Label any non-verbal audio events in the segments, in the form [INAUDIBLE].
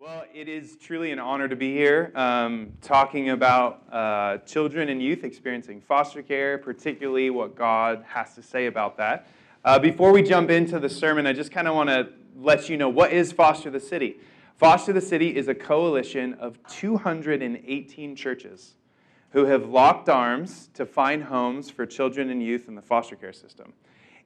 Well, it is truly an honor to be here um, talking about uh, children and youth experiencing foster care, particularly what God has to say about that. Uh, before we jump into the sermon, I just kind of want to let you know what is Foster the City. Foster the City is a coalition of 218 churches who have locked arms to find homes for children and youth in the foster care system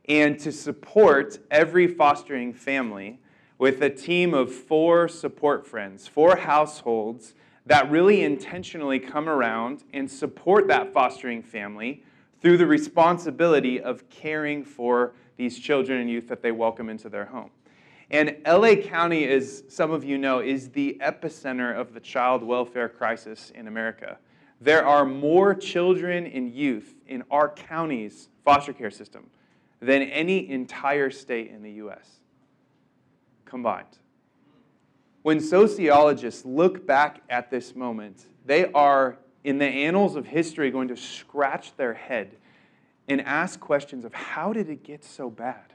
and to support every fostering family with a team of four support friends, four households that really intentionally come around and support that fostering family through the responsibility of caring for these children and youth that they welcome into their home. And LA County, as some of you know, is the epicenter of the child welfare crisis in America. There are more children and youth in our county's foster care system than any entire state in the U.S combined. When sociologists look back at this moment, they are, in the annals of history, going to scratch their head and ask questions of how did it get so bad?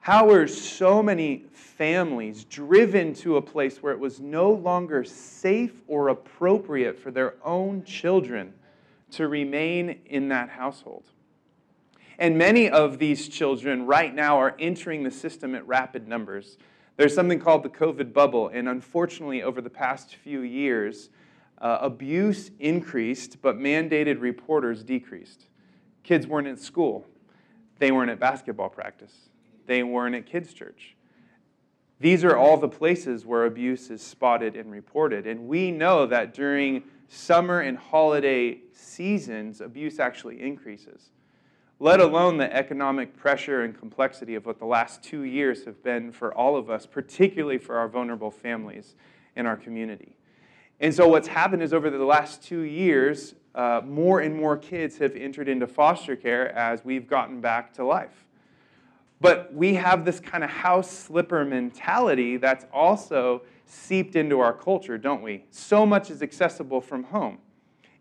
How were so many families driven to a place where it was no longer safe or appropriate for their own children to remain in that household? And many of these children right now are entering the system at rapid numbers. There's something called the COVID bubble, and unfortunately, over the past few years, uh, abuse increased, but mandated reporters decreased. Kids weren't at school, they weren't at basketball practice, they weren't at kids' church. These are all the places where abuse is spotted and reported. And we know that during summer and holiday seasons, abuse actually increases let alone the economic pressure and complexity of what the last two years have been for all of us, particularly for our vulnerable families in our community. And so, what's happened is over the last two years, uh, more and more kids have entered into foster care as we've gotten back to life. But we have this kind of house slipper mentality that's also seeped into our culture, don't we? So much is accessible from home.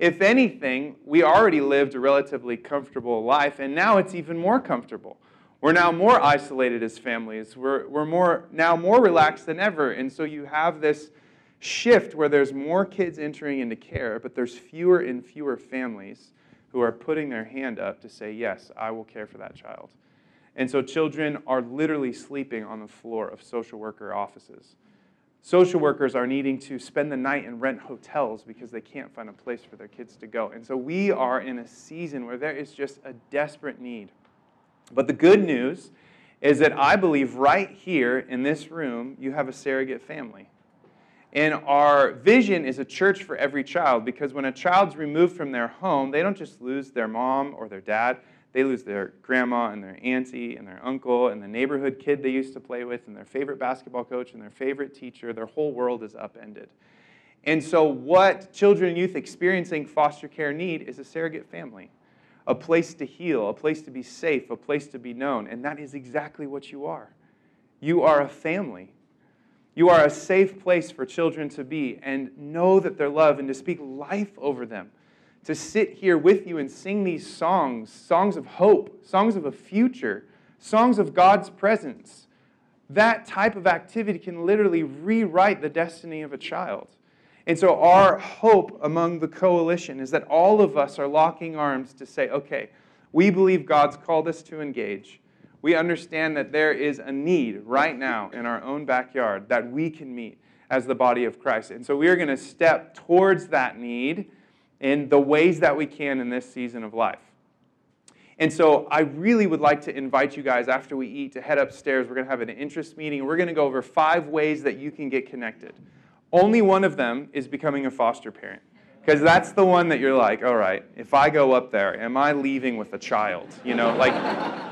If anything, we already lived a relatively comfortable life, and now it's even more comfortable. We're now more isolated as families. We're, we're more, now more relaxed than ever. And so you have this shift where there's more kids entering into care, but there's fewer and fewer families who are putting their hand up to say, Yes, I will care for that child. And so children are literally sleeping on the floor of social worker offices. Social workers are needing to spend the night and rent hotels because they can't find a place for their kids to go. And so we are in a season where there is just a desperate need. But the good news is that I believe right here in this room, you have a surrogate family. And our vision is a church for every child because when a child's removed from their home, they don't just lose their mom or their dad, they lose their grandma and their auntie and their uncle and the neighborhood kid they used to play with and their favorite basketball coach and their favorite teacher. Their whole world is upended. And so, what children and youth experiencing foster care need is a surrogate family, a place to heal, a place to be safe, a place to be known. And that is exactly what you are. You are a family. You are a safe place for children to be and know that they're loved and to speak life over them to sit here with you and sing these songs songs of hope, songs of a future, songs of God's presence. That type of activity can literally rewrite the destiny of a child. And so, our hope among the coalition is that all of us are locking arms to say, okay, we believe God's called us to engage. We understand that there is a need right now in our own backyard that we can meet as the body of Christ. And so, we are going to step towards that need in the ways that we can in this season of life. And so I really would like to invite you guys after we eat to head upstairs. We're going to have an interest meeting. We're going to go over five ways that you can get connected. Only one of them is becoming a foster parent. Because that's the one that you're like, all right, if I go up there, am I leaving with a child? You know, like,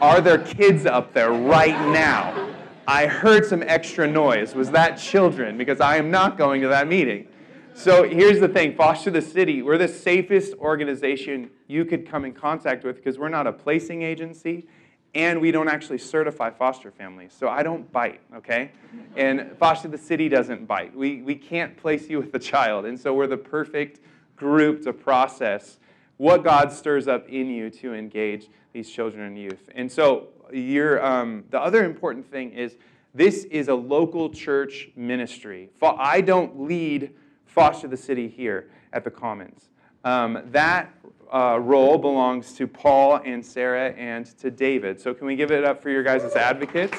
are there kids up there right now? I heard some extra noise. Was that children? Because I am not going to that meeting. So here's the thing Foster the City, we're the safest organization you could come in contact with because we're not a placing agency and we don't actually certify foster families. So I don't bite, okay? And Foster the City doesn't bite. We, we can't place you with a child. And so we're the perfect group to process what God stirs up in you to engage these children and youth. And so you're, um, the other important thing is This is a local church ministry. I don't lead Foster the City here at the Commons. Um, that uh, role belongs to Paul and Sarah and to David. So, can we give it up for your guys as advocates?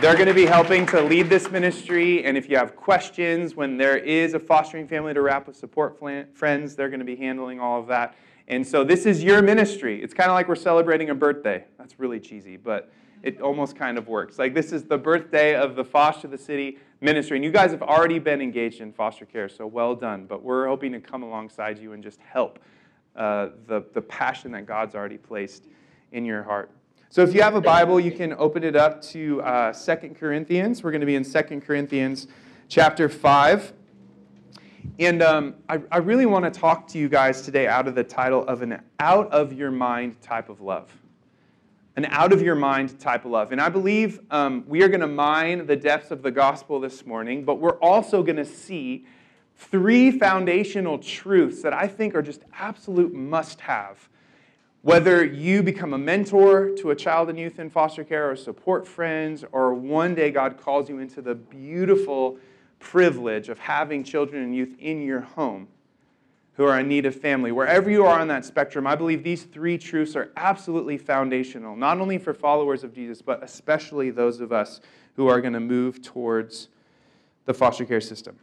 They're going to be helping to lead this ministry, and if you have questions when there is a fostering family to wrap with support friends, they're going to be handling all of that. And so, this is your ministry. It's kind of like we're celebrating a birthday. That's really cheesy, but it almost kind of works. Like, this is the birthday of the Foster the City ministry. And you guys have already been engaged in foster care, so well done. But we're hoping to come alongside you and just help uh, the, the passion that God's already placed in your heart. So if you have a Bible, you can open it up to uh, 2 Corinthians. We're going to be in 2 Corinthians chapter 5. And um, I, I really want to talk to you guys today out of the title of an out of your mind type of love an out of your mind type of love. And I believe um, we are going to mine the depths of the gospel this morning, but we're also going to see three foundational truths that I think are just absolute must have. Whether you become a mentor to a child and youth in foster care or support friends, or one day God calls you into the beautiful privilege of having children and youth in your home who are in need of family. Wherever you are on that spectrum, I believe these three truths are absolutely foundational, not only for followers of Jesus, but especially those of us who are going to move towards the foster care system.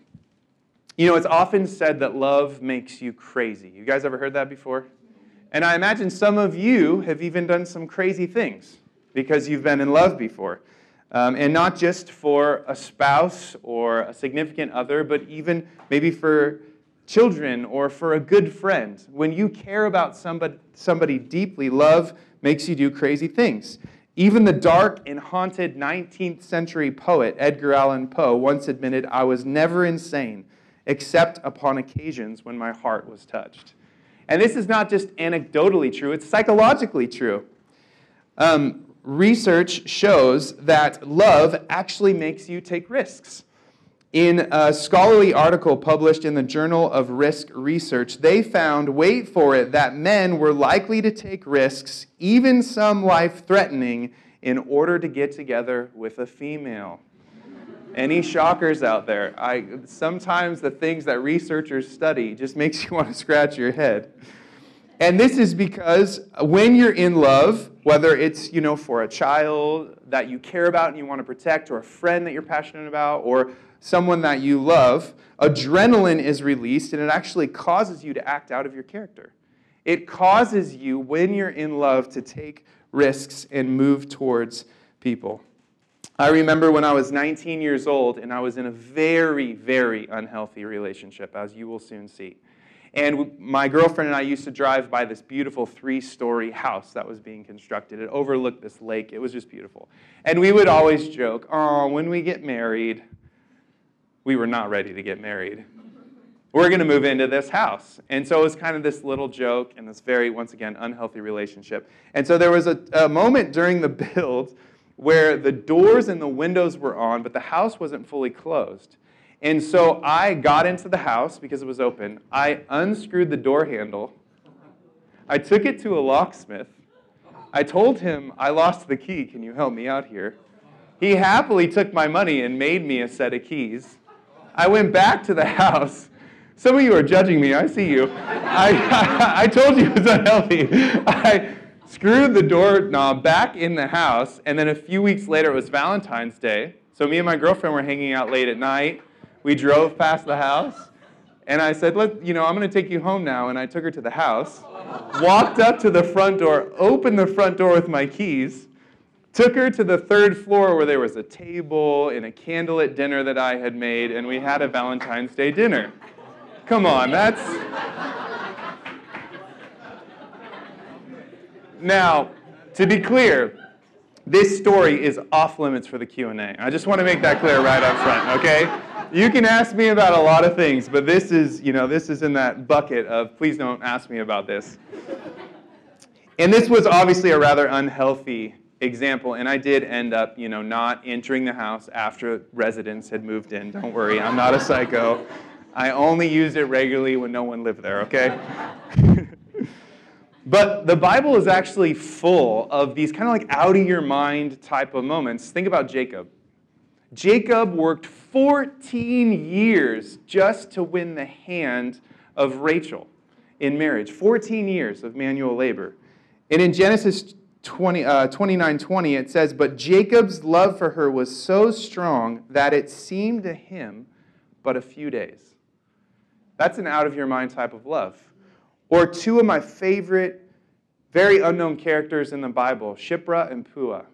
You know, it's often said that love makes you crazy. You guys ever heard that before? And I imagine some of you have even done some crazy things because you've been in love before. Um, and not just for a spouse or a significant other, but even maybe for children or for a good friend. When you care about somebody, somebody deeply, love makes you do crazy things. Even the dark and haunted 19th century poet Edgar Allan Poe once admitted, I was never insane except upon occasions when my heart was touched. And this is not just anecdotally true, it's psychologically true. Um, research shows that love actually makes you take risks. In a scholarly article published in the Journal of Risk Research, they found, wait for it, that men were likely to take risks, even some life threatening, in order to get together with a female. Any shockers out there? I, sometimes the things that researchers study just makes you [LAUGHS] want to scratch your head. And this is because when you're in love, whether it's you know for a child that you care about and you want to protect, or a friend that you're passionate about, or someone that you love, adrenaline is released and it actually causes you to act out of your character. It causes you, when you're in love, to take risks and move towards people. I remember when I was 19 years old and I was in a very, very unhealthy relationship, as you will soon see. And my girlfriend and I used to drive by this beautiful three story house that was being constructed. It overlooked this lake. It was just beautiful. And we would always joke, oh, when we get married, we were not ready to get married. We're going to move into this house. And so it was kind of this little joke and this very, once again, unhealthy relationship. And so there was a, a moment during the [LAUGHS] build where the doors and the windows were on, but the house wasn't fully closed. And so I got into the house because it was open. I unscrewed the door handle. I took it to a locksmith. I told him, I lost the key. Can you help me out here? He happily took my money and made me a set of keys. I went back to the house. Some of you are judging me. I see you. I, [LAUGHS] I told you it was unhealthy. I screwed the doorknob back in the house, and then a few weeks later, it was Valentine's Day. So me and my girlfriend were hanging out late at night. We drove past the house, and I said, Let, you know, I'm going to take you home now. And I took her to the house, walked up to the front door, opened the front door with my keys, Took her to the third floor where there was a table and a candlelit dinner that I had made, and we had a Valentine's Day dinner. Come on, that's. Now, to be clear, this story is off limits for the Q&A. I just want to make that clear right up front, okay? You can ask me about a lot of things, but this is, you know, this is in that bucket of please don't ask me about this. And this was obviously a rather unhealthy example, and I did end up, you know, not entering the house after residents had moved in. Don't worry, I'm not a psycho. I only used it regularly when no one lived there, okay? [LAUGHS] But the Bible is actually full of these kind of like out of your mind type of moments. Think about Jacob. Jacob worked 14 years just to win the hand of Rachel in marriage. 14 years of manual labor. And in Genesis 20, uh, 29 20, it says, But Jacob's love for her was so strong that it seemed to him but a few days. That's an out of your mind type of love. Or two of my favorite, very unknown characters in the Bible, Shiphrah and Puah,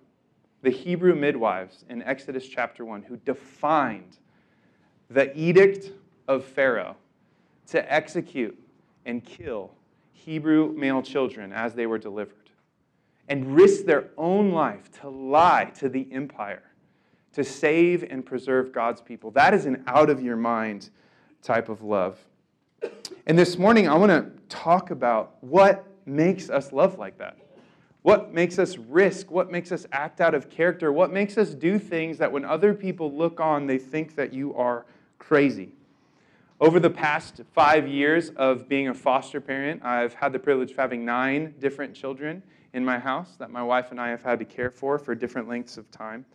the Hebrew midwives in Exodus chapter 1, who defined the edict of Pharaoh to execute and kill Hebrew male children as they were delivered and risk their own life to lie to the empire to save and preserve God's people. That is an out of your mind type of love. And this morning, I want to talk about what makes us love like that. What makes us risk? What makes us act out of character? What makes us do things that when other people look on, they think that you are crazy? Over the past five years of being a foster parent, I've had the privilege of having nine different children in my house that my wife and I have had to care for for different lengths of time.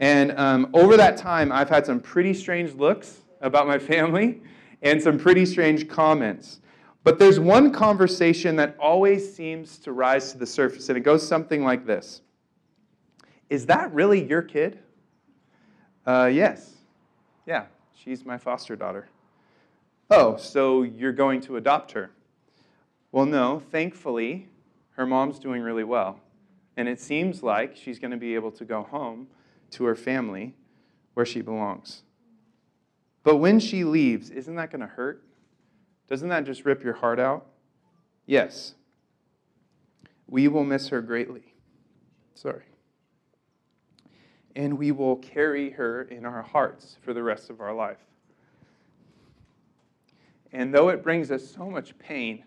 And um, over that time, I've had some pretty strange looks about my [LAUGHS] family and some pretty strange comments. But there's one conversation that always seems to rise to the surface, and it goes something like this Is that really your kid? Uh, yes. Yeah, she's my foster daughter. Oh, so you're going to adopt her? Well, no, thankfully, her mom's doing really well. And it seems like she's going to be able to go home to her family where she belongs. But when she leaves, isn't that going to hurt? Doesn't that just rip your heart out? Yes. We will miss her greatly. Sorry. And we will carry her in our hearts for the rest of our life. And though it brings us so much pain,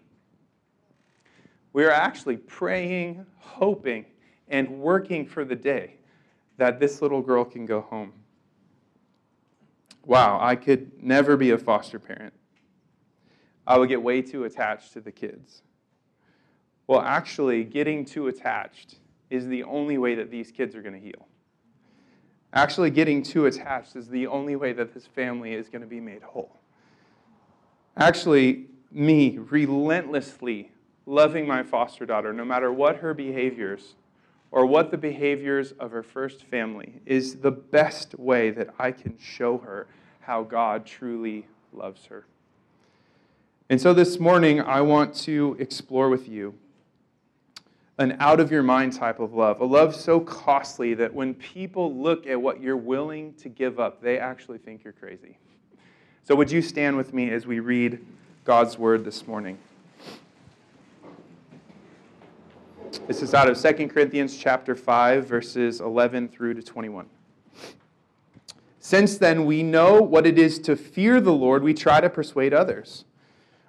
we are actually praying, hoping, and working for the day that this little girl can go home. Wow, I could never be a foster parent. I would get way too attached to the kids. Well, actually, getting too attached is the only way that these kids are going to heal. Actually, getting too attached is the only way that this family is going to be made whole. Actually, me relentlessly loving my foster daughter, no matter what her behaviors or what the behaviors of her first family is the best way that I can show her how God truly loves her. And so this morning, I want to explore with you an out of your mind type of love, a love so costly that when people look at what you're willing to give up, they actually think you're crazy. So, would you stand with me as we read God's word this morning? This is out of 2 Corinthians chapter 5 verses 11 through to 21. Since then we know what it is to fear the Lord, we try to persuade others.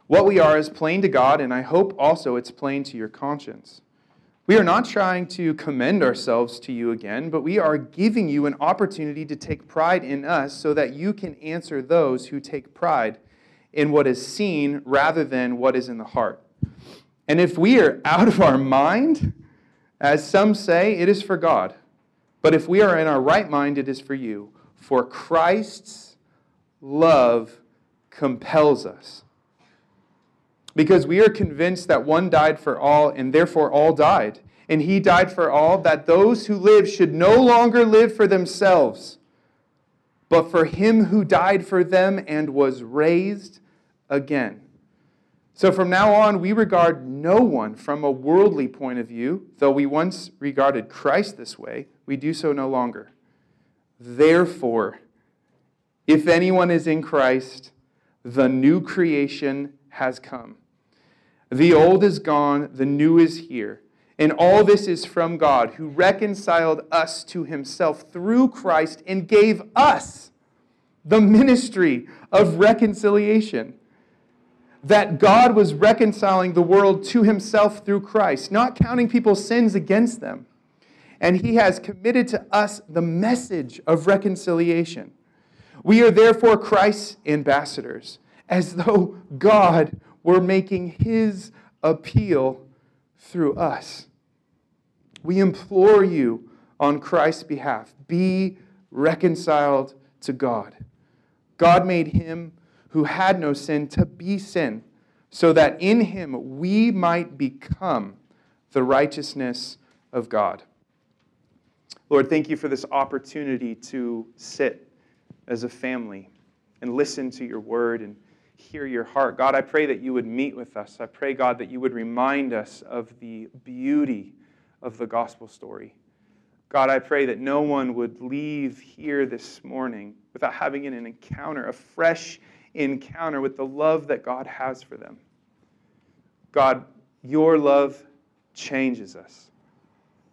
What we are is plain to God, and I hope also it's plain to your conscience. We are not trying to commend ourselves to you again, but we are giving you an opportunity to take pride in us so that you can answer those who take pride in what is seen rather than what is in the heart. And if we are out of our mind, as some say, it is for God. But if we are in our right mind, it is for you. For Christ's love compels us. Because we are convinced that one died for all, and therefore all died. And he died for all, that those who live should no longer live for themselves, but for him who died for them and was raised again. So from now on, we regard no one from a worldly point of view, though we once regarded Christ this way, we do so no longer. Therefore, if anyone is in Christ, the new creation has come. The old is gone, the new is here. And all this is from God, who reconciled us to himself through Christ and gave us the ministry of reconciliation that God was reconciling the world to himself through Christ, not counting people's sins against them. And he has committed to us the message of reconciliation. We are therefore Christ's ambassadors, as though God were making his appeal through us. We implore you on Christ's behalf be reconciled to God. God made him who had no sin to be sin, so that in him we might become the righteousness of God. Lord, thank you for this opportunity to sit as a family and listen to your word and hear your heart. God, I pray that you would meet with us. I pray, God, that you would remind us of the beauty of the gospel story. God, I pray that no one would leave here this morning without having an encounter, a fresh encounter with the love that God has for them. God, your love changes us.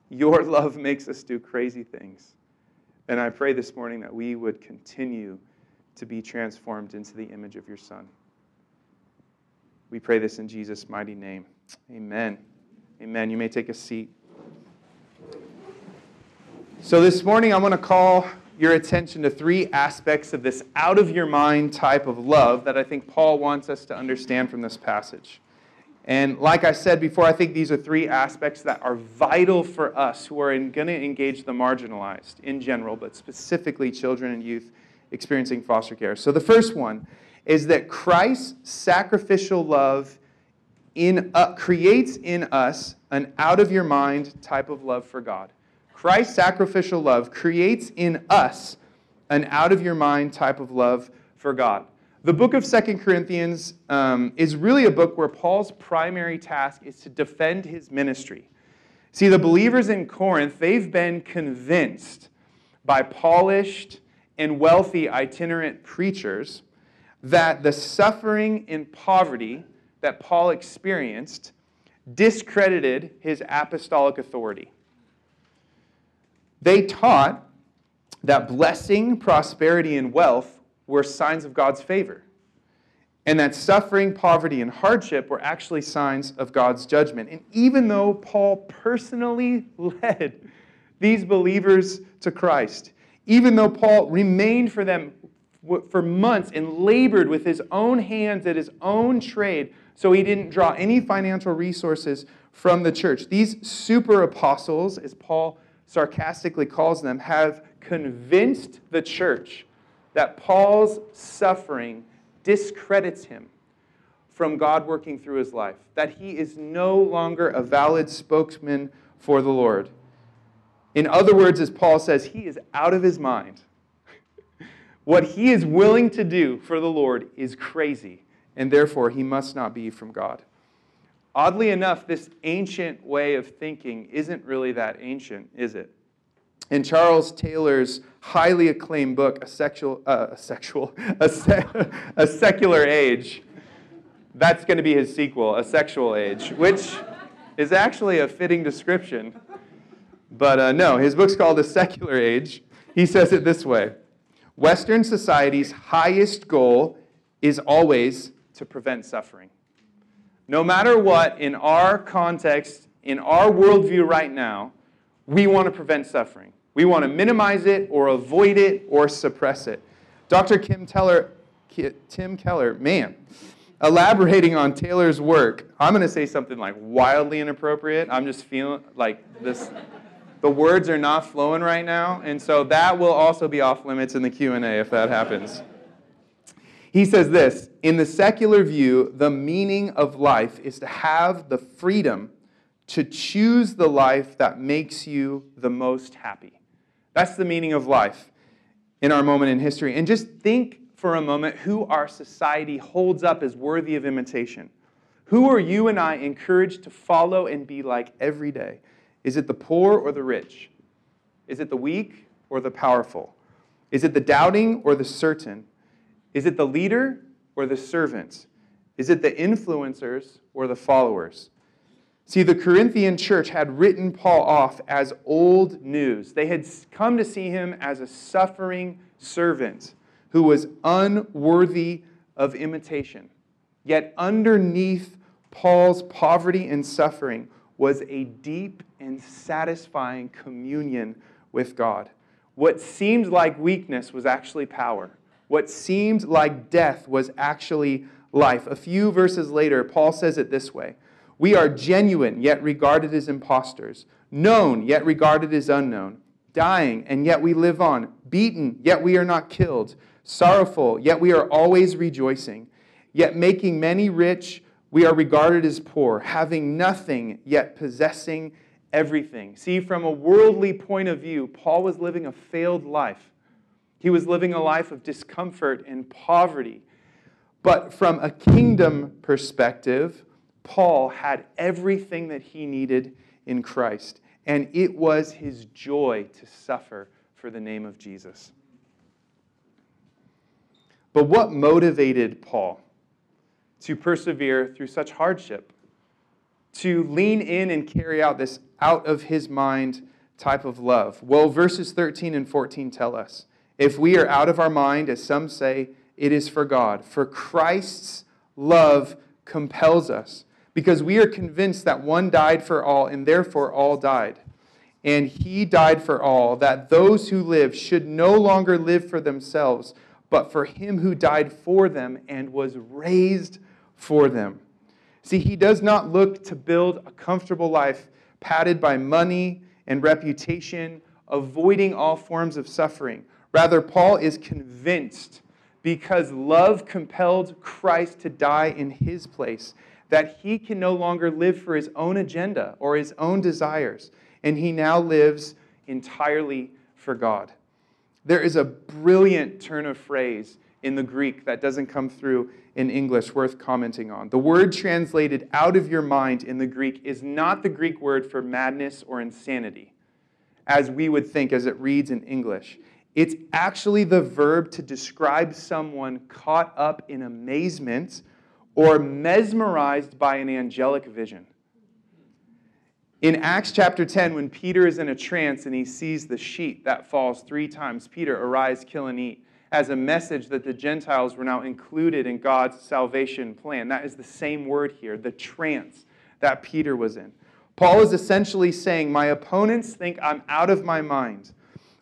Your love makes us do crazy things. And I pray this morning that we would continue to be transformed into the image of your Son. We pray this in Jesus' mighty name. Amen. Amen. You may take a seat. So, this morning, I want to call your attention to three aspects of this out of your mind type of love that I think Paul wants us to understand from this passage. And like I said before, I think these are three aspects that are vital for us who are going to engage the marginalized in general, but specifically children and youth experiencing foster care. So the first one is that Christ's sacrificial love in, uh, creates in us an out of your mind type of love for God. Christ's sacrificial love creates in us an out of your mind type of love for God. The book of Second Corinthians um, is really a book where Paul's primary task is to defend his ministry. See, the believers in Corinth, they've been convinced by polished and wealthy itinerant preachers that the suffering and poverty that Paul experienced discredited his apostolic authority. They taught that blessing, prosperity, and wealth were signs of God's favor. And that suffering, poverty, and hardship were actually signs of God's judgment. And even though Paul personally [LAUGHS] led these believers to Christ, even though Paul remained for them for months and labored with his own hands at his own trade, so he didn't draw any financial resources from the church. These super apostles, as Paul sarcastically calls them, have convinced the church that Paul's suffering discredits him from God working through his life, that he is no longer a valid spokesman for the Lord. In other words, as Paul says, he is out of his mind. [LAUGHS] what he is willing to do for the Lord is crazy, and therefore he must not be from God. Oddly enough, this ancient way of thinking isn't really that ancient, is it? in Charles Taylor's highly acclaimed book, A Sexual, uh, a, sexual [LAUGHS] a, se- a Secular Age, that's going to be his sequel, A Sexual Age, which is actually a fitting description. But uh, no, his book's called A Secular Age. He says it this way Western society's highest goal is always to prevent suffering. No matter what, in our context, in our worldview right now, we want to prevent suffering. We want to minimize it or avoid it or suppress it. Dr. Kim Teller, Tim Keller, man, elaborating on Taylor's work, I'm going to say something like wildly inappropriate. I'm just feeling like this. The words are not flowing right now, and so that will also be off limits in the Q&A if that happens. He says this, in the secular view, the meaning of life is to have the freedom to choose the life that makes you the most happy. That's the meaning of life in our moment in history. And just think for a moment who our society holds up as worthy of imitation. Who are you and I encouraged to follow and be like every day? Is it the poor or the rich? Is it the weak or the powerful? Is it the doubting or the certain? Is it the leader or the servant? Is it the influencers or the followers? See, the Corinthian church had written Paul off as old news. They had come to see him as a suffering servant who was unworthy of imitation. Yet, underneath Paul's poverty and suffering was a deep and satisfying communion with God. What seemed like weakness was actually power. What seemed like death was actually life. A few verses later, Paul says it this way We are genuine, yet regarded as impostors, known, yet regarded as unknown, dying, and yet we live on, beaten, yet we are not killed, sorrowful, yet we are always rejoicing, yet making many rich, we are regarded as poor, having nothing, yet possessing everything. See, from a worldly point of view, Paul was living a failed life. He was living a life of discomfort and poverty. But from a kingdom perspective, Paul had everything that he needed in Christ, and it was his joy to suffer for the name of Jesus. But what motivated Paul to persevere through such hardship? To lean in and carry out this out of his mind type of love? Well, verses 13 and 14 tell us if we are out of our mind, as some say, it is for God. For Christ's love compels us, because we are convinced that one died for all, and therefore all died. And he died for all, that those who live should no longer live for themselves, but for him who died for them and was raised for them. See, he does not look to build a comfortable life padded by money and reputation, avoiding all forms of suffering. Rather, Paul is convinced because love compelled Christ to die in his place that he can no longer live for his own agenda or his own desires, and he now lives entirely for God. There is a brilliant turn of phrase in the Greek that doesn't come through in English worth commenting on. The word translated out of your mind in the Greek is not the Greek word for madness or insanity, as we would think as it reads in English. It's actually the verb to describe someone caught up in amazement or mesmerized by an angelic vision. In Acts chapter 10, when Peter is in a trance and he sees the sheet that falls three times, Peter, arise, kill, and eat as a message that the Gentiles were now included in God's salvation plan. That is the same word here, the trance that Peter was in. Paul is essentially saying, My opponents think I'm out of my mind,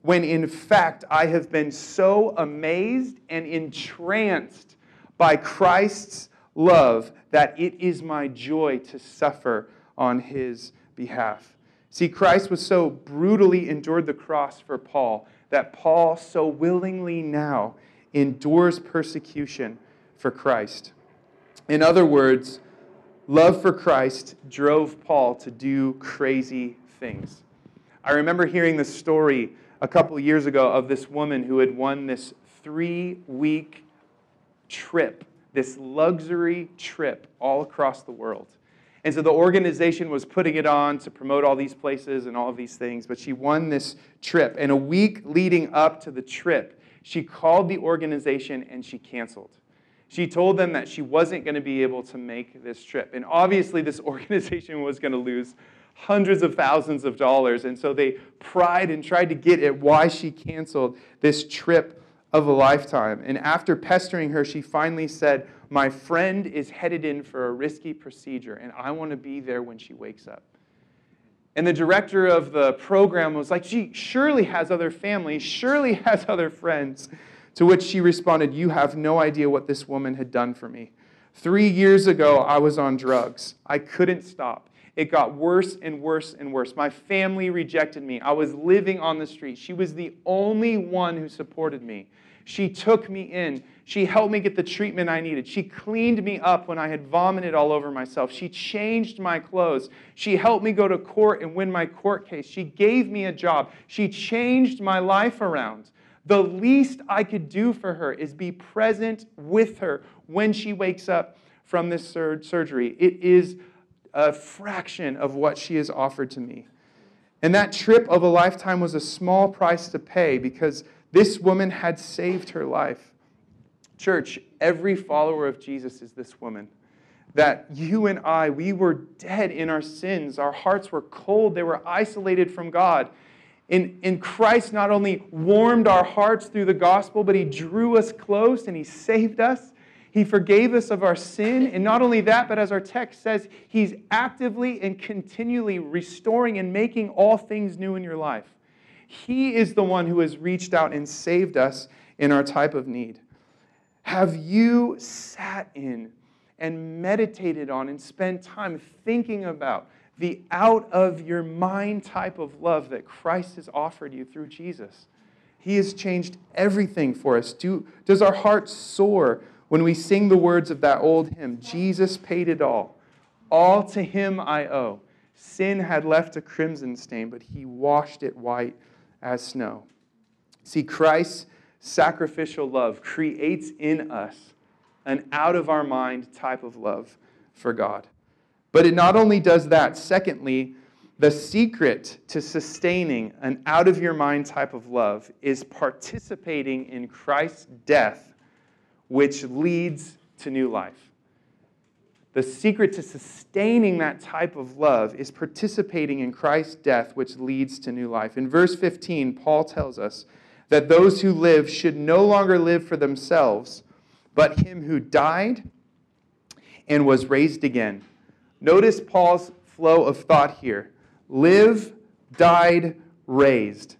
when in fact I have been so amazed and entranced by Christ's love that it is my joy to suffer on his behalf. See, Christ was so brutally endured the cross for Paul that Paul so willingly now endures persecution for Christ. In other words, love for Christ drove Paul to do crazy things. I remember hearing the story a couple years ago of this woman who had won this three week trip, this luxury trip all across the world. And so the organization was putting it on to promote all these places and all of these things, but she won this trip. And a week leading up to the trip, she called the organization and she canceled. She told them that she wasn't going to be able to make this trip. And obviously, this [LAUGHS] organization was going to lose hundreds of thousands of dollars. And so they pried and tried to get at why she canceled this trip of a lifetime. And after pestering her, she finally said, My friend is headed in for a risky procedure, and I want to be there when she wakes up. And the director of the program was like, She surely has other family, surely has [LAUGHS] other friends. To which she responded, You have no idea what this woman had done for me. Three years ago, I was on drugs. I couldn't stop. It got worse and worse and worse. My family rejected me. I was living on the street. She was the only one who supported me. She took me in. She helped me get the treatment I needed. She cleaned me up when I had vomited all over myself. She changed my clothes. She helped me go to court and win my court case. She gave me a job. She changed my life around. The least I could do for her is be present with her when she wakes up from this sur- surgery. It is a fraction of what she has offered to me. And that trip of a lifetime was a small price to pay because this woman had saved her life. Church, every follower of Jesus is this woman. That you and I, we were dead in our sins. Our hearts were cold. They were isolated from God. In, in Christ not only warmed our hearts through the gospel, but He drew us close and He saved us. He forgave us of our sin. And not only that, but as our text says, He's actively and continually restoring and making all things new in your life. He is the one who has reached out and saved us in our type of need. Have you sat in and meditated on and spent time thinking about the out of your mind type of love that Christ has offered you through Jesus. He has changed everything for us. Do, does our heart soar when we sing the words of that old hymn? Jesus paid it all. All to him I owe. Sin had left a crimson stain, but he washed it white as snow. See, Christ's sacrificial love creates in us an out of our mind type of love for God. But it not only does that, secondly, the secret to sustaining an out of your mind type of love is participating in Christ's death, which leads to new life. The secret to sustaining that type of love is participating in Christ's death, which leads to new life. In verse 15, Paul tells us that those who live should no longer live for themselves, but him who died and was raised again. Notice Paul's flow of thought here live, died, raised.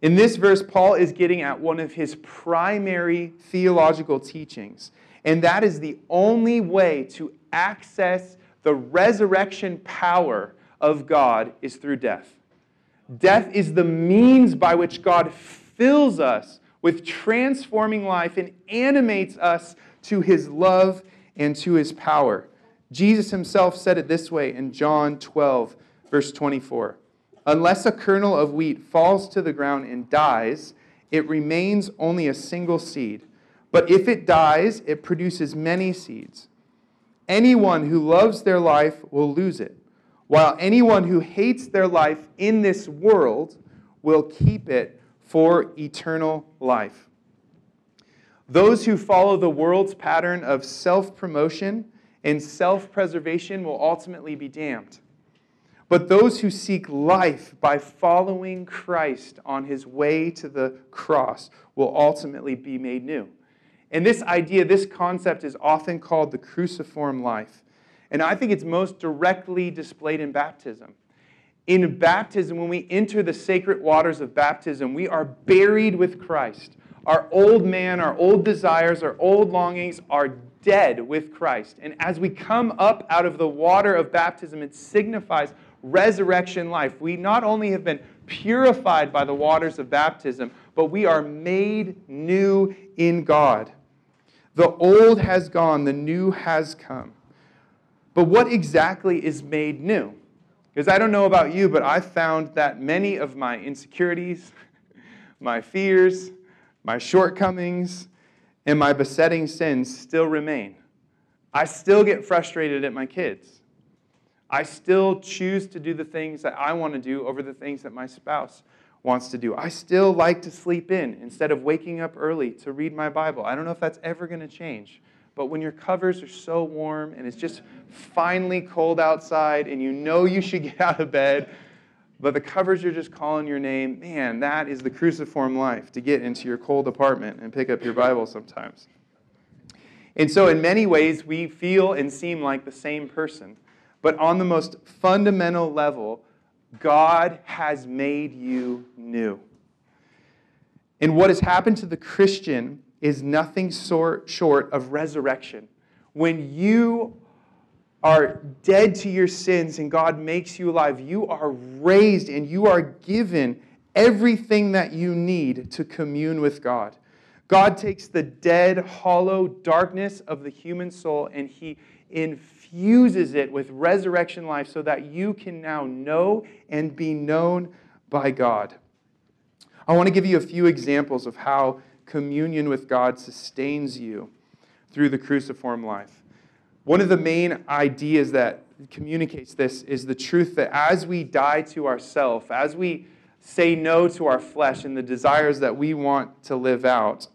In this verse, Paul is getting at one of his primary theological teachings, and that is the only way to access the resurrection power of God is through death. Death is the means by which God fills us with transforming life and animates us to his love and to his power. Jesus himself said it this way in John 12, verse 24 Unless a kernel of wheat falls to the ground and dies, it remains only a single seed. But if it dies, it produces many seeds. Anyone who loves their life will lose it, while anyone who hates their life in this world will keep it for eternal life. Those who follow the world's pattern of self promotion and self preservation will ultimately be damned. But those who seek life by following Christ on his way to the cross will ultimately be made new. And this idea, this concept is often called the cruciform life. And I think it's most directly displayed in baptism. In baptism, when we enter the sacred waters of baptism, we are buried with Christ. Our old man, our old desires, our old longings are dead with Christ. And as we come up out of the water of baptism, it signifies resurrection life. We not only have been purified by the waters of baptism, but we are made new in God. The old has gone, the new has come. But what exactly is made new? Because I don't know about you, but I found that many of my insecurities, [LAUGHS] my fears, my shortcomings, and my besetting sins still remain. I still get frustrated at my kids. I still choose to do the things that I want to do over the things that my spouse wants to do. I still like to sleep in instead of waking up early to read my Bible. I don't know if that's ever going to change. But when your covers are so warm and it's just finally cold outside and you know you should [LAUGHS] get out of bed, but the covers are just calling your name, man, that is the cruciform life to get into your cold apartment and pick up your Bible sometimes. And so, in many ways, we feel and seem like the same person. But on the most fundamental level, God has made you new. And what has happened to the Christian is nothing short of resurrection. When you are dead to your sins and God makes you alive, you are raised and you are given everything that you need to commune with God. God takes the dead, hollow darkness of the human soul and he infuses it with resurrection life so that you can now know and be known by God. I want to give you a few examples of how communion with God sustains you through the cruciform life. One of the main ideas that communicates this is the truth that as we die to ourself, as we say no to our flesh and the desires that we want to live out,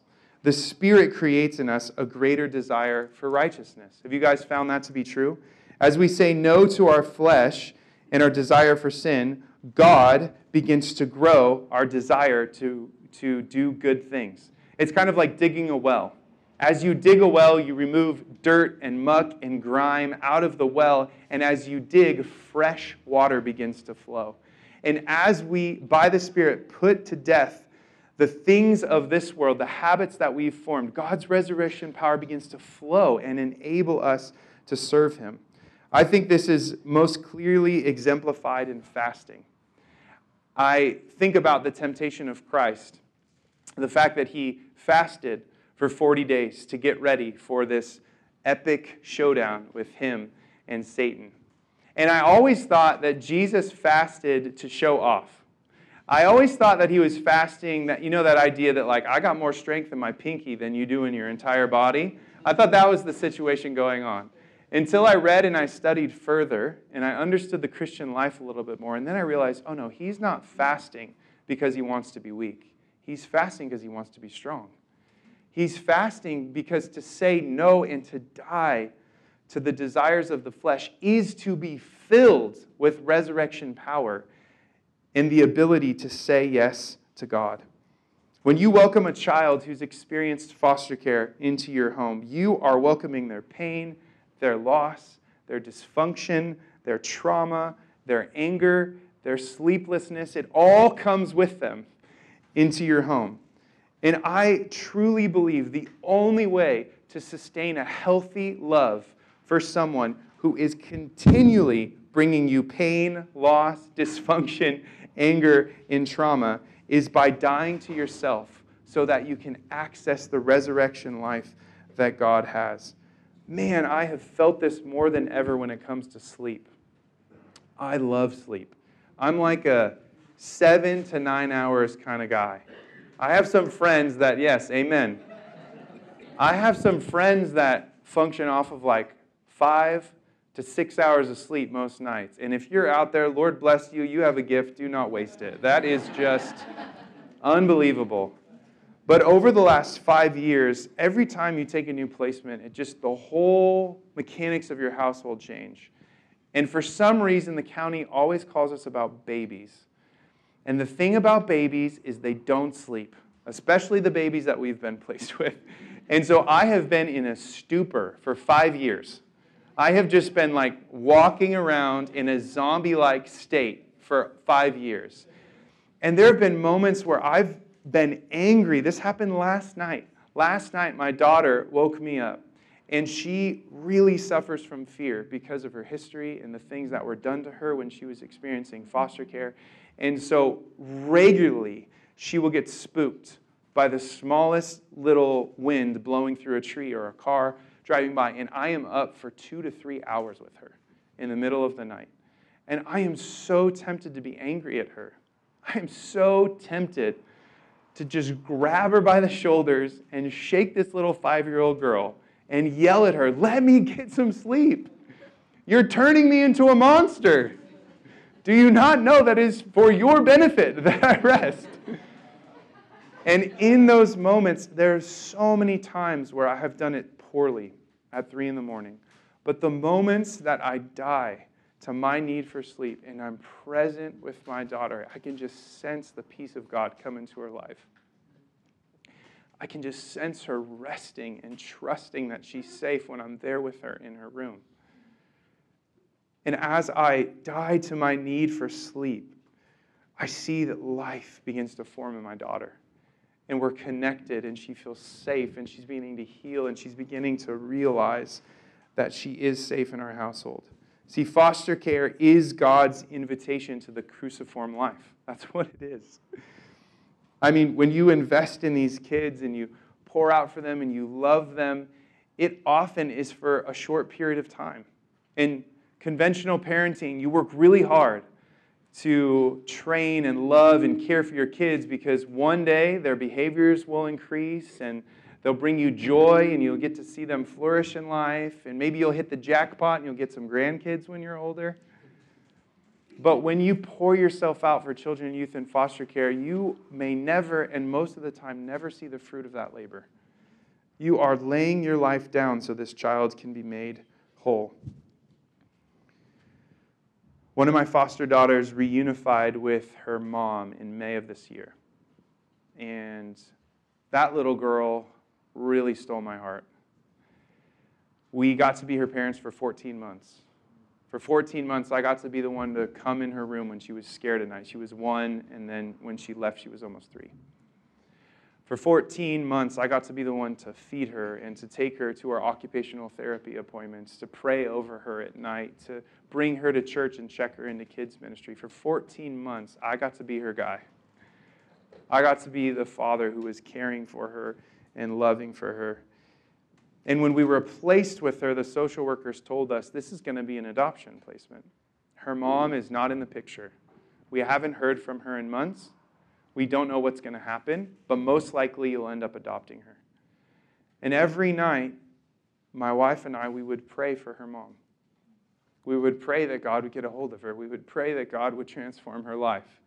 the Spirit creates in us a greater desire for righteousness. Have you guys found that to be true? As we say no to our flesh and our desire for sin, God begins to grow our desire to, to do good things. It's kind of like digging a well. As you dig a well, you remove dirt and muck and grime out of the well, and as you dig, fresh water begins to flow. And as we, by the Spirit, put to death the things of this world, the habits that we've formed, God's resurrection power begins to flow and enable us to serve Him. I think this is most clearly exemplified in fasting. I think about the temptation of Christ, the fact that He fasted for 40 days to get ready for this epic showdown with Him and Satan. And I always thought that Jesus fasted to show off. I always thought that he was fasting, that you know that idea that like I got more strength in my pinky than you do in your entire body. I thought that was the situation going on. Until I read and I studied further and I understood the Christian life a little bit more. And then I realized, oh no, he's not fasting because he wants to be weak. He's fasting because he wants to be strong. He's fasting because to say no and to die to the desires of the flesh is to be filled with resurrection power and the ability to say yes to God. When you welcome a child who's experienced foster care into your home, you are welcoming their pain, their loss, their dysfunction, their trauma, their anger, their sleeplessness. It all comes with them into your home. And I truly believe the only way to sustain a healthy love for someone who is continually bringing you pain, loss, dysfunction, anger, and trauma is by dying to yourself so that you can access the resurrection life that God has. Man, I have felt this more than ever when it comes to sleep. I love sleep. I'm like a seven to nine hours kind of guy. I have some friends that, yes, amen. I have some friends that function off of like five to six hours of sleep most nights. And if you're out there, Lord bless you, you have a gift, do not waste it. That is just unbelievable. But over the last five years, every time you take a new placement, it just the whole mechanics of your household change. And for some reason, the county always calls us about babies. And the thing about babies is they don't sleep, especially the babies that we've been [LAUGHS] placed with. And so I have been in a stupor for five years. I have just been like walking around in a zombie like state for five years. And there have been moments where I've been angry. This happened last night. Last night, my daughter woke me up, and she really suffers from fear because of her history and the things that were done to her when she was experiencing foster care. And so, regularly, she will get spooked by the smallest little wind blowing through a tree or a car driving by, and I am up for two to three hours with her in the middle of the night. And I am so tempted to be angry at her. I am so tempted to just grab her by the shoulders and shake this little five year old girl and yell at her, Let me get some sleep. You're turning me into a monster. Do you not know that is for your benefit that I rest? And in those moments, there are so many times where I have done it poorly at three in the morning. But the moments that I die to my need for sleep and I'm present with my daughter, I can just sense the peace of God come into her life. I can just sense her resting and trusting that she's safe when I'm there with her in her room. And as I die to my need for sleep, I see that life begins to form in my daughter and we're connected and she feels safe and she's beginning to heal and she's beginning to realize that she is safe in our household. See, foster care is God's invitation to the cruciform life. That's what it is. I mean, when you invest in these kids and you pour out for them and you love them, it often is for a short period of time. In conventional parenting, you work really hard to train and love and care for your kids because one day their behaviors will increase and they'll bring you joy and you'll get to see them flourish in life. And maybe you'll hit the jackpot and you'll get some grandkids when you're older. But when you pour yourself out for children and youth in foster care, you may never, and most of the time, never see the fruit of that labor. You are laying your life down so this child can be made whole. One of my foster daughters reunified with her mom in May of this year. And that little girl really stole my heart. We got to be her parents for 14 months. For 14 months, I got to be the one to come in her room when she was scared at night. She was one, and then when she left, she was almost three. For 14 months, I got to be the one to feed her and to take her to our occupational therapy appointments, to pray over her at night, to bring her to church and check her into kids' ministry. For 14 months, I got to be her guy. I got to be the father who was caring for her and loving for her. And when we were placed with her, the social workers told us this is going to be an adoption placement. Her mom is not in the picture. We haven't heard from her in months. We don't know what's going to happen, but most likely you'll end up adopting her. And every night, my wife and I, we would pray for her mom. We would pray that God would get a hold of her. We would pray that God would transform her life.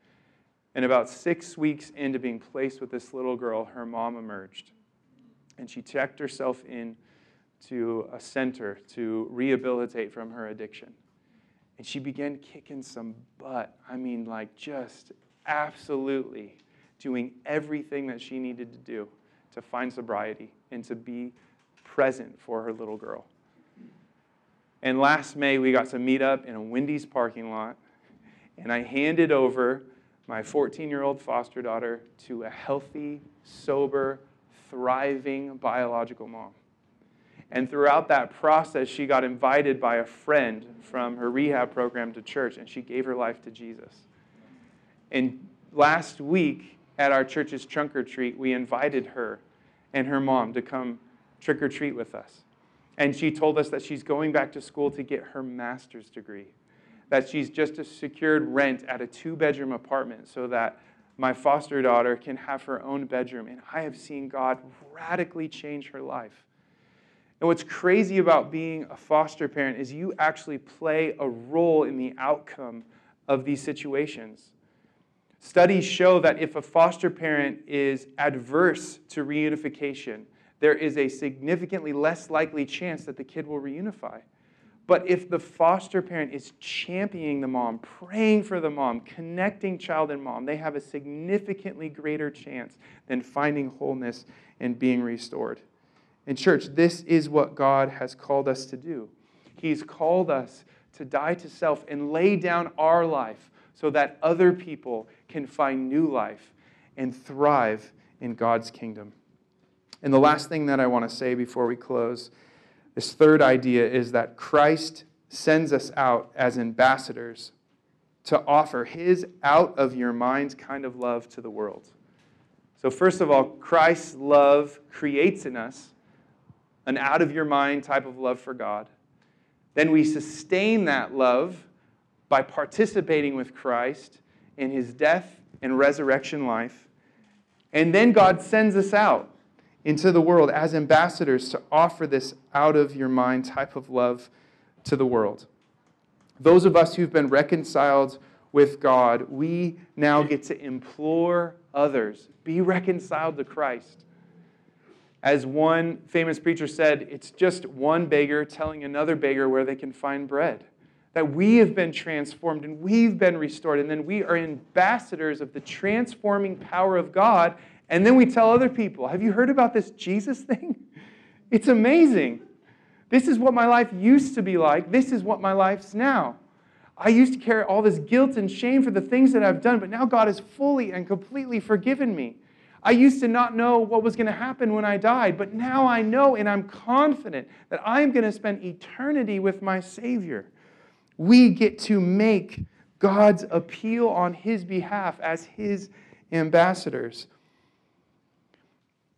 And about six weeks into being placed with this little girl, her mom emerged. And she checked herself in to a center to rehabilitate from her addiction. And she began kicking some butt. I mean, like just absolutely doing everything that she needed to do to find sobriety and to be present for her little girl. And last May, we got to meet up in a Wendy's parking lot, and I handed over my 14 year old foster daughter to a healthy, sober, thriving biological mom. And throughout that process, she got invited by a friend from her rehab program to church, and she gave her life to Jesus. And last week at our church's trunk or treat, we invited her and her mom to come trick or treat with us. And she told us that she's going back to school to get her master's degree, that she's just secured rent at a two bedroom apartment so that my foster daughter can have her own bedroom. And I have seen God radically change her life. And what's crazy about being a foster parent is you actually play a role in the outcome of these situations. Studies show that if a foster parent is adverse to reunification, there is a significantly less likely chance that the kid will reunify. But if the foster parent is championing the mom, praying for the mom, connecting child and mom, they have a significantly greater chance than finding wholeness and being restored. In church, this is what God has called us to do. He's called us to die to self and lay down our life so that other people can find new life and thrive in God's kingdom. And the last thing that I want to say before we close, this third idea is that Christ sends us out as ambassadors to offer his out of your minds kind of love to the world. So, first of all, Christ's love creates in us an out of your mind type of love for God. Then we sustain that love by participating with Christ in his death and resurrection life. And then God sends us out into the world as ambassadors to offer this out of your mind type of love to the world. Those of us who've been reconciled with God, we now get to implore others be reconciled to Christ. As one famous preacher said, it's just one beggar telling another beggar where they can find bread that we have been transformed and we've been restored, and then we are ambassadors of the transforming power of God, and then we tell other people, Have you heard about this Jesus thing? [LAUGHS] It's amazing. This is what my life used to be like, this is what my life's now. I used to carry all this guilt and shame for the things that I've done, but now God has fully and completely forgiven me. I used to not know what was going to happen when I died, but now I know and I'm confident that I'm going to spend eternity with my Savior. We get to make God's appeal on his behalf as his ambassadors.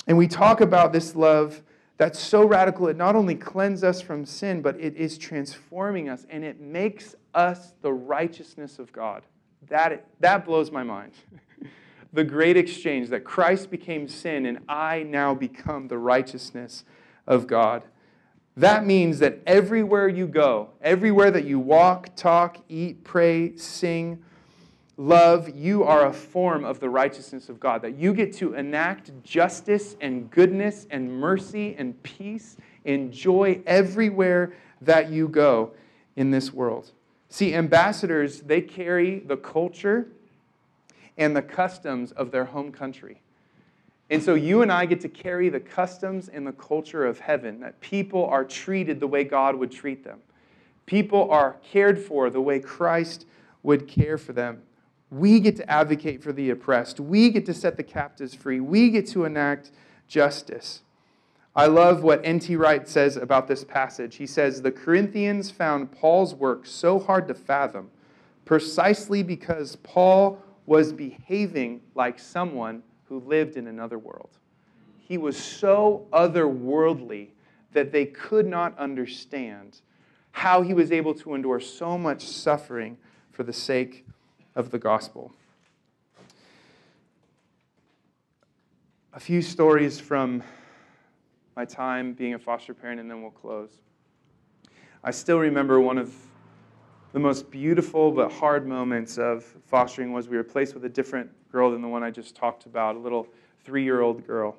And we talk about this love that's so radical, it not only cleanses us from sin, but it is transforming us and it makes us the righteousness of God. That, that blows my mind. [LAUGHS] the great exchange that Christ became sin and I now become the righteousness of God. That means that everywhere you go, everywhere that you walk, talk, eat, pray, sing, love, you are a form of the righteousness of God. That you get to enact justice and goodness and mercy and peace and joy everywhere that you go in this world. See, ambassadors, they carry the culture and the customs of their home country. And so you and I get to carry the customs and the culture of heaven, that people are treated the way God would treat them. People are cared for the way Christ would care for them. We get to advocate for the oppressed. We get to set the captives free. We get to enact justice. I love what N.T. Wright says about this passage. He says, The Corinthians found Paul's work so hard to fathom precisely because Paul was behaving like someone who lived in another world. He was so otherworldly that they could not understand how he was able to endure so much suffering for the sake of the gospel. A few stories from my time being a foster parent, and then we'll close. I still remember one of the most beautiful but hard moments of fostering was we were placed with a different girl than the one I just talked about, a little three year old girl.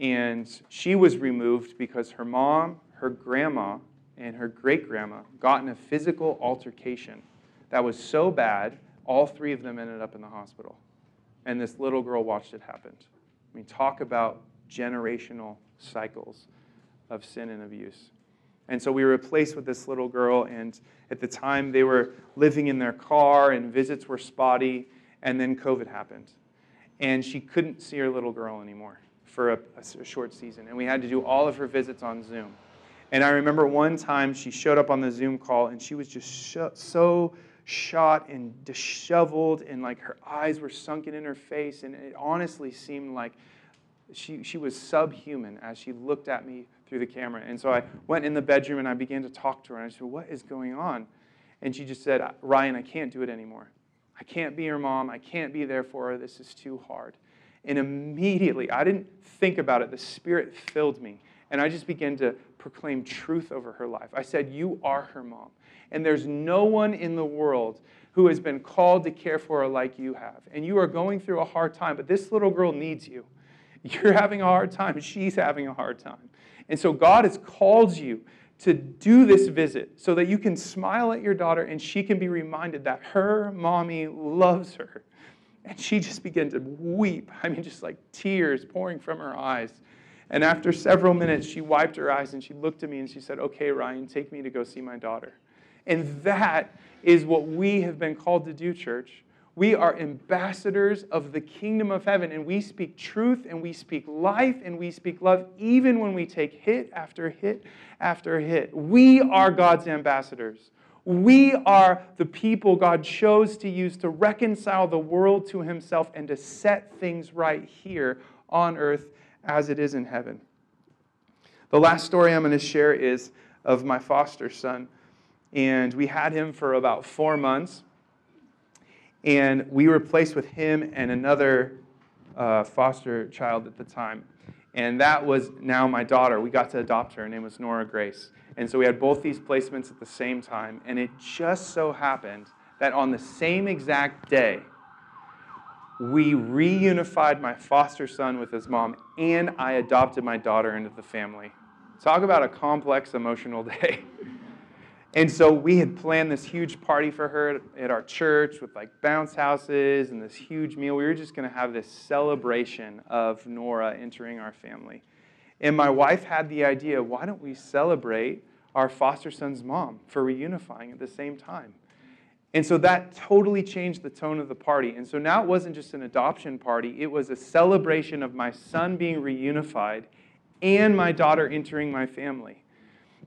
And she was removed because her mom, her grandma, and her great grandma got in a physical altercation that was so bad, all three of them ended up in the hospital. And this little girl watched it happen. I mean, talk about generational cycles of sin and abuse. And so we were replaced with this little girl, and at the time they were living in their car, and visits were spotty, and then COVID happened. And she couldn't see her little girl anymore for a, a short season, and we had to do all of her visits on Zoom. And I remember one time she showed up on the Zoom call, and she was just sh- so shot and disheveled, and like her eyes were sunken in her face, and it honestly seemed like she, she was subhuman as she looked at me through the camera. And so I went in the bedroom and I began to talk to her. And I said, What is going on? And she just said, Ryan, I can't do it anymore. I can't be your mom. I can't be there for her. This is too hard. And immediately, I didn't think about it. The Spirit filled me. And I just began to proclaim truth over her life. I said, You are her mom. And there's no one in the world who has been called to care for her like you have. And you are going through a hard time, but this little girl needs you. You're having a hard time, she's having a hard time. And so God has called you to do this visit so that you can smile at your daughter and she can be reminded that her mommy loves her. And she just began to weep. I mean, just like tears pouring from her eyes. And after several minutes, she wiped her eyes and she looked at me and she said, Okay, Ryan, take me to go see my daughter. And that is what we have been called to do, church. We are ambassadors of the kingdom of heaven, and we speak truth and we speak life and we speak love, even when we take hit after hit after hit. We are God's ambassadors. We are the people God chose to use to reconcile the world to himself and to set things right here on earth as it is in heaven. The last story I'm going to share is of my foster son. And we had him for about four months. And we were placed with him and another uh, foster child at the time. And that was now my daughter. We got to adopt her. Her name was Nora Grace. And so we had both these placements at the same time. And it just so happened that on the same exact day, we reunified my foster son with his mom, and I adopted my daughter into the family. Talk about a complex emotional [LAUGHS] day. And so we had planned this huge party for her at our church with like bounce houses and this huge meal. We were just going to have this celebration of Nora entering our family. And my wife had the idea why don't we celebrate our foster son's mom for reunifying at the same time? And so that totally changed the tone of the party. And so now it wasn't just an adoption party, it was a celebration of my son being reunified and my daughter entering my family.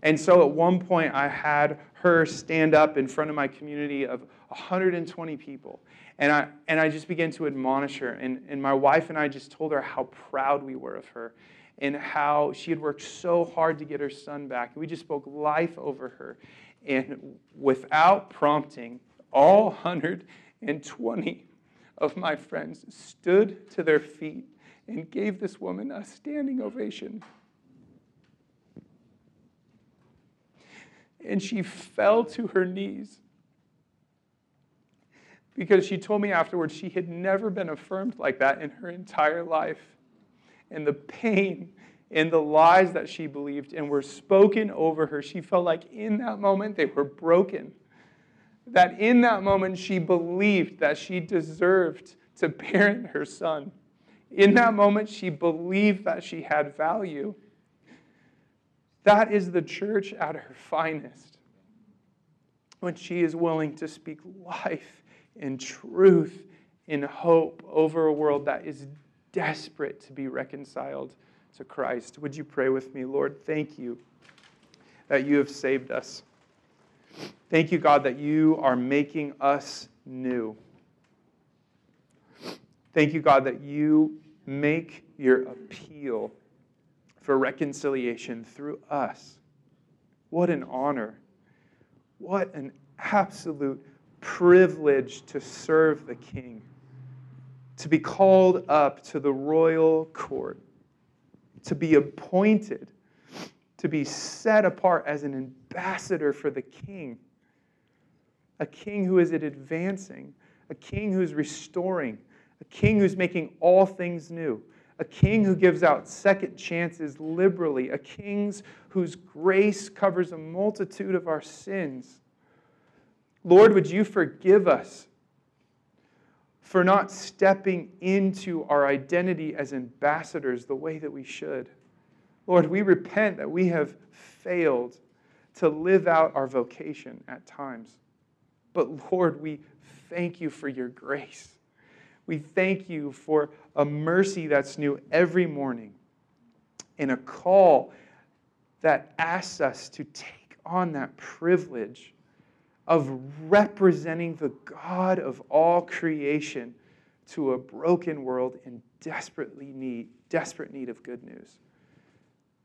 And so at one point, I had her stand up in front of my community of 120 people. And I, and I just began to admonish her. And, and my wife and I just told her how proud we were of her and how she had worked so hard to get her son back. We just spoke life over her. And without prompting, all 120 of my friends stood to their feet and gave this woman a standing ovation. And she fell to her knees because she told me afterwards she had never been affirmed like that in her entire life. And the pain and the lies that she believed and were spoken over her, she felt like in that moment they were broken. That in that moment she believed that she deserved to parent her son. In that moment she believed that she had value. That is the church at her finest. When she is willing to speak life and truth, in hope over a world that is desperate to be reconciled to Christ. Would you pray with me, Lord? Thank you that you have saved us. Thank you, God, that you are making us new. Thank you, God, that you make your appeal for reconciliation through us. What an honor. What an absolute privilege to serve the King, to be called up to the royal court, to be appointed, to be set apart as an ambassador for the King, a King who is advancing, a King who's restoring, a King who's making all things new a king who gives out second chances liberally, a king whose grace covers a multitude of our sins. Lord, would you forgive us for not stepping into our identity as ambassadors the way that we should? Lord, we repent that we have failed to live out our vocation at times. But Lord, we thank you for your grace. We thank you for a mercy that's new every morning and a call that asks us to take on that privilege of representing the God of all creation to a broken world in desperately need, desperate need of good news.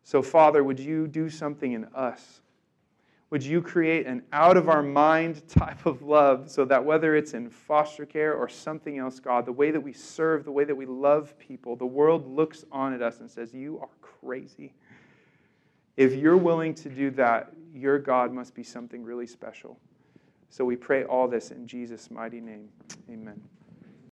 So, Father, would you do something in us? Would you create an out of our mind type of love so that whether it's in foster care or something else, God, the way that we serve, the way that we love people, the world looks on at us and says, You are crazy. If you're willing to do that, your God must be something really special. So we pray all this in Jesus' mighty name. Amen.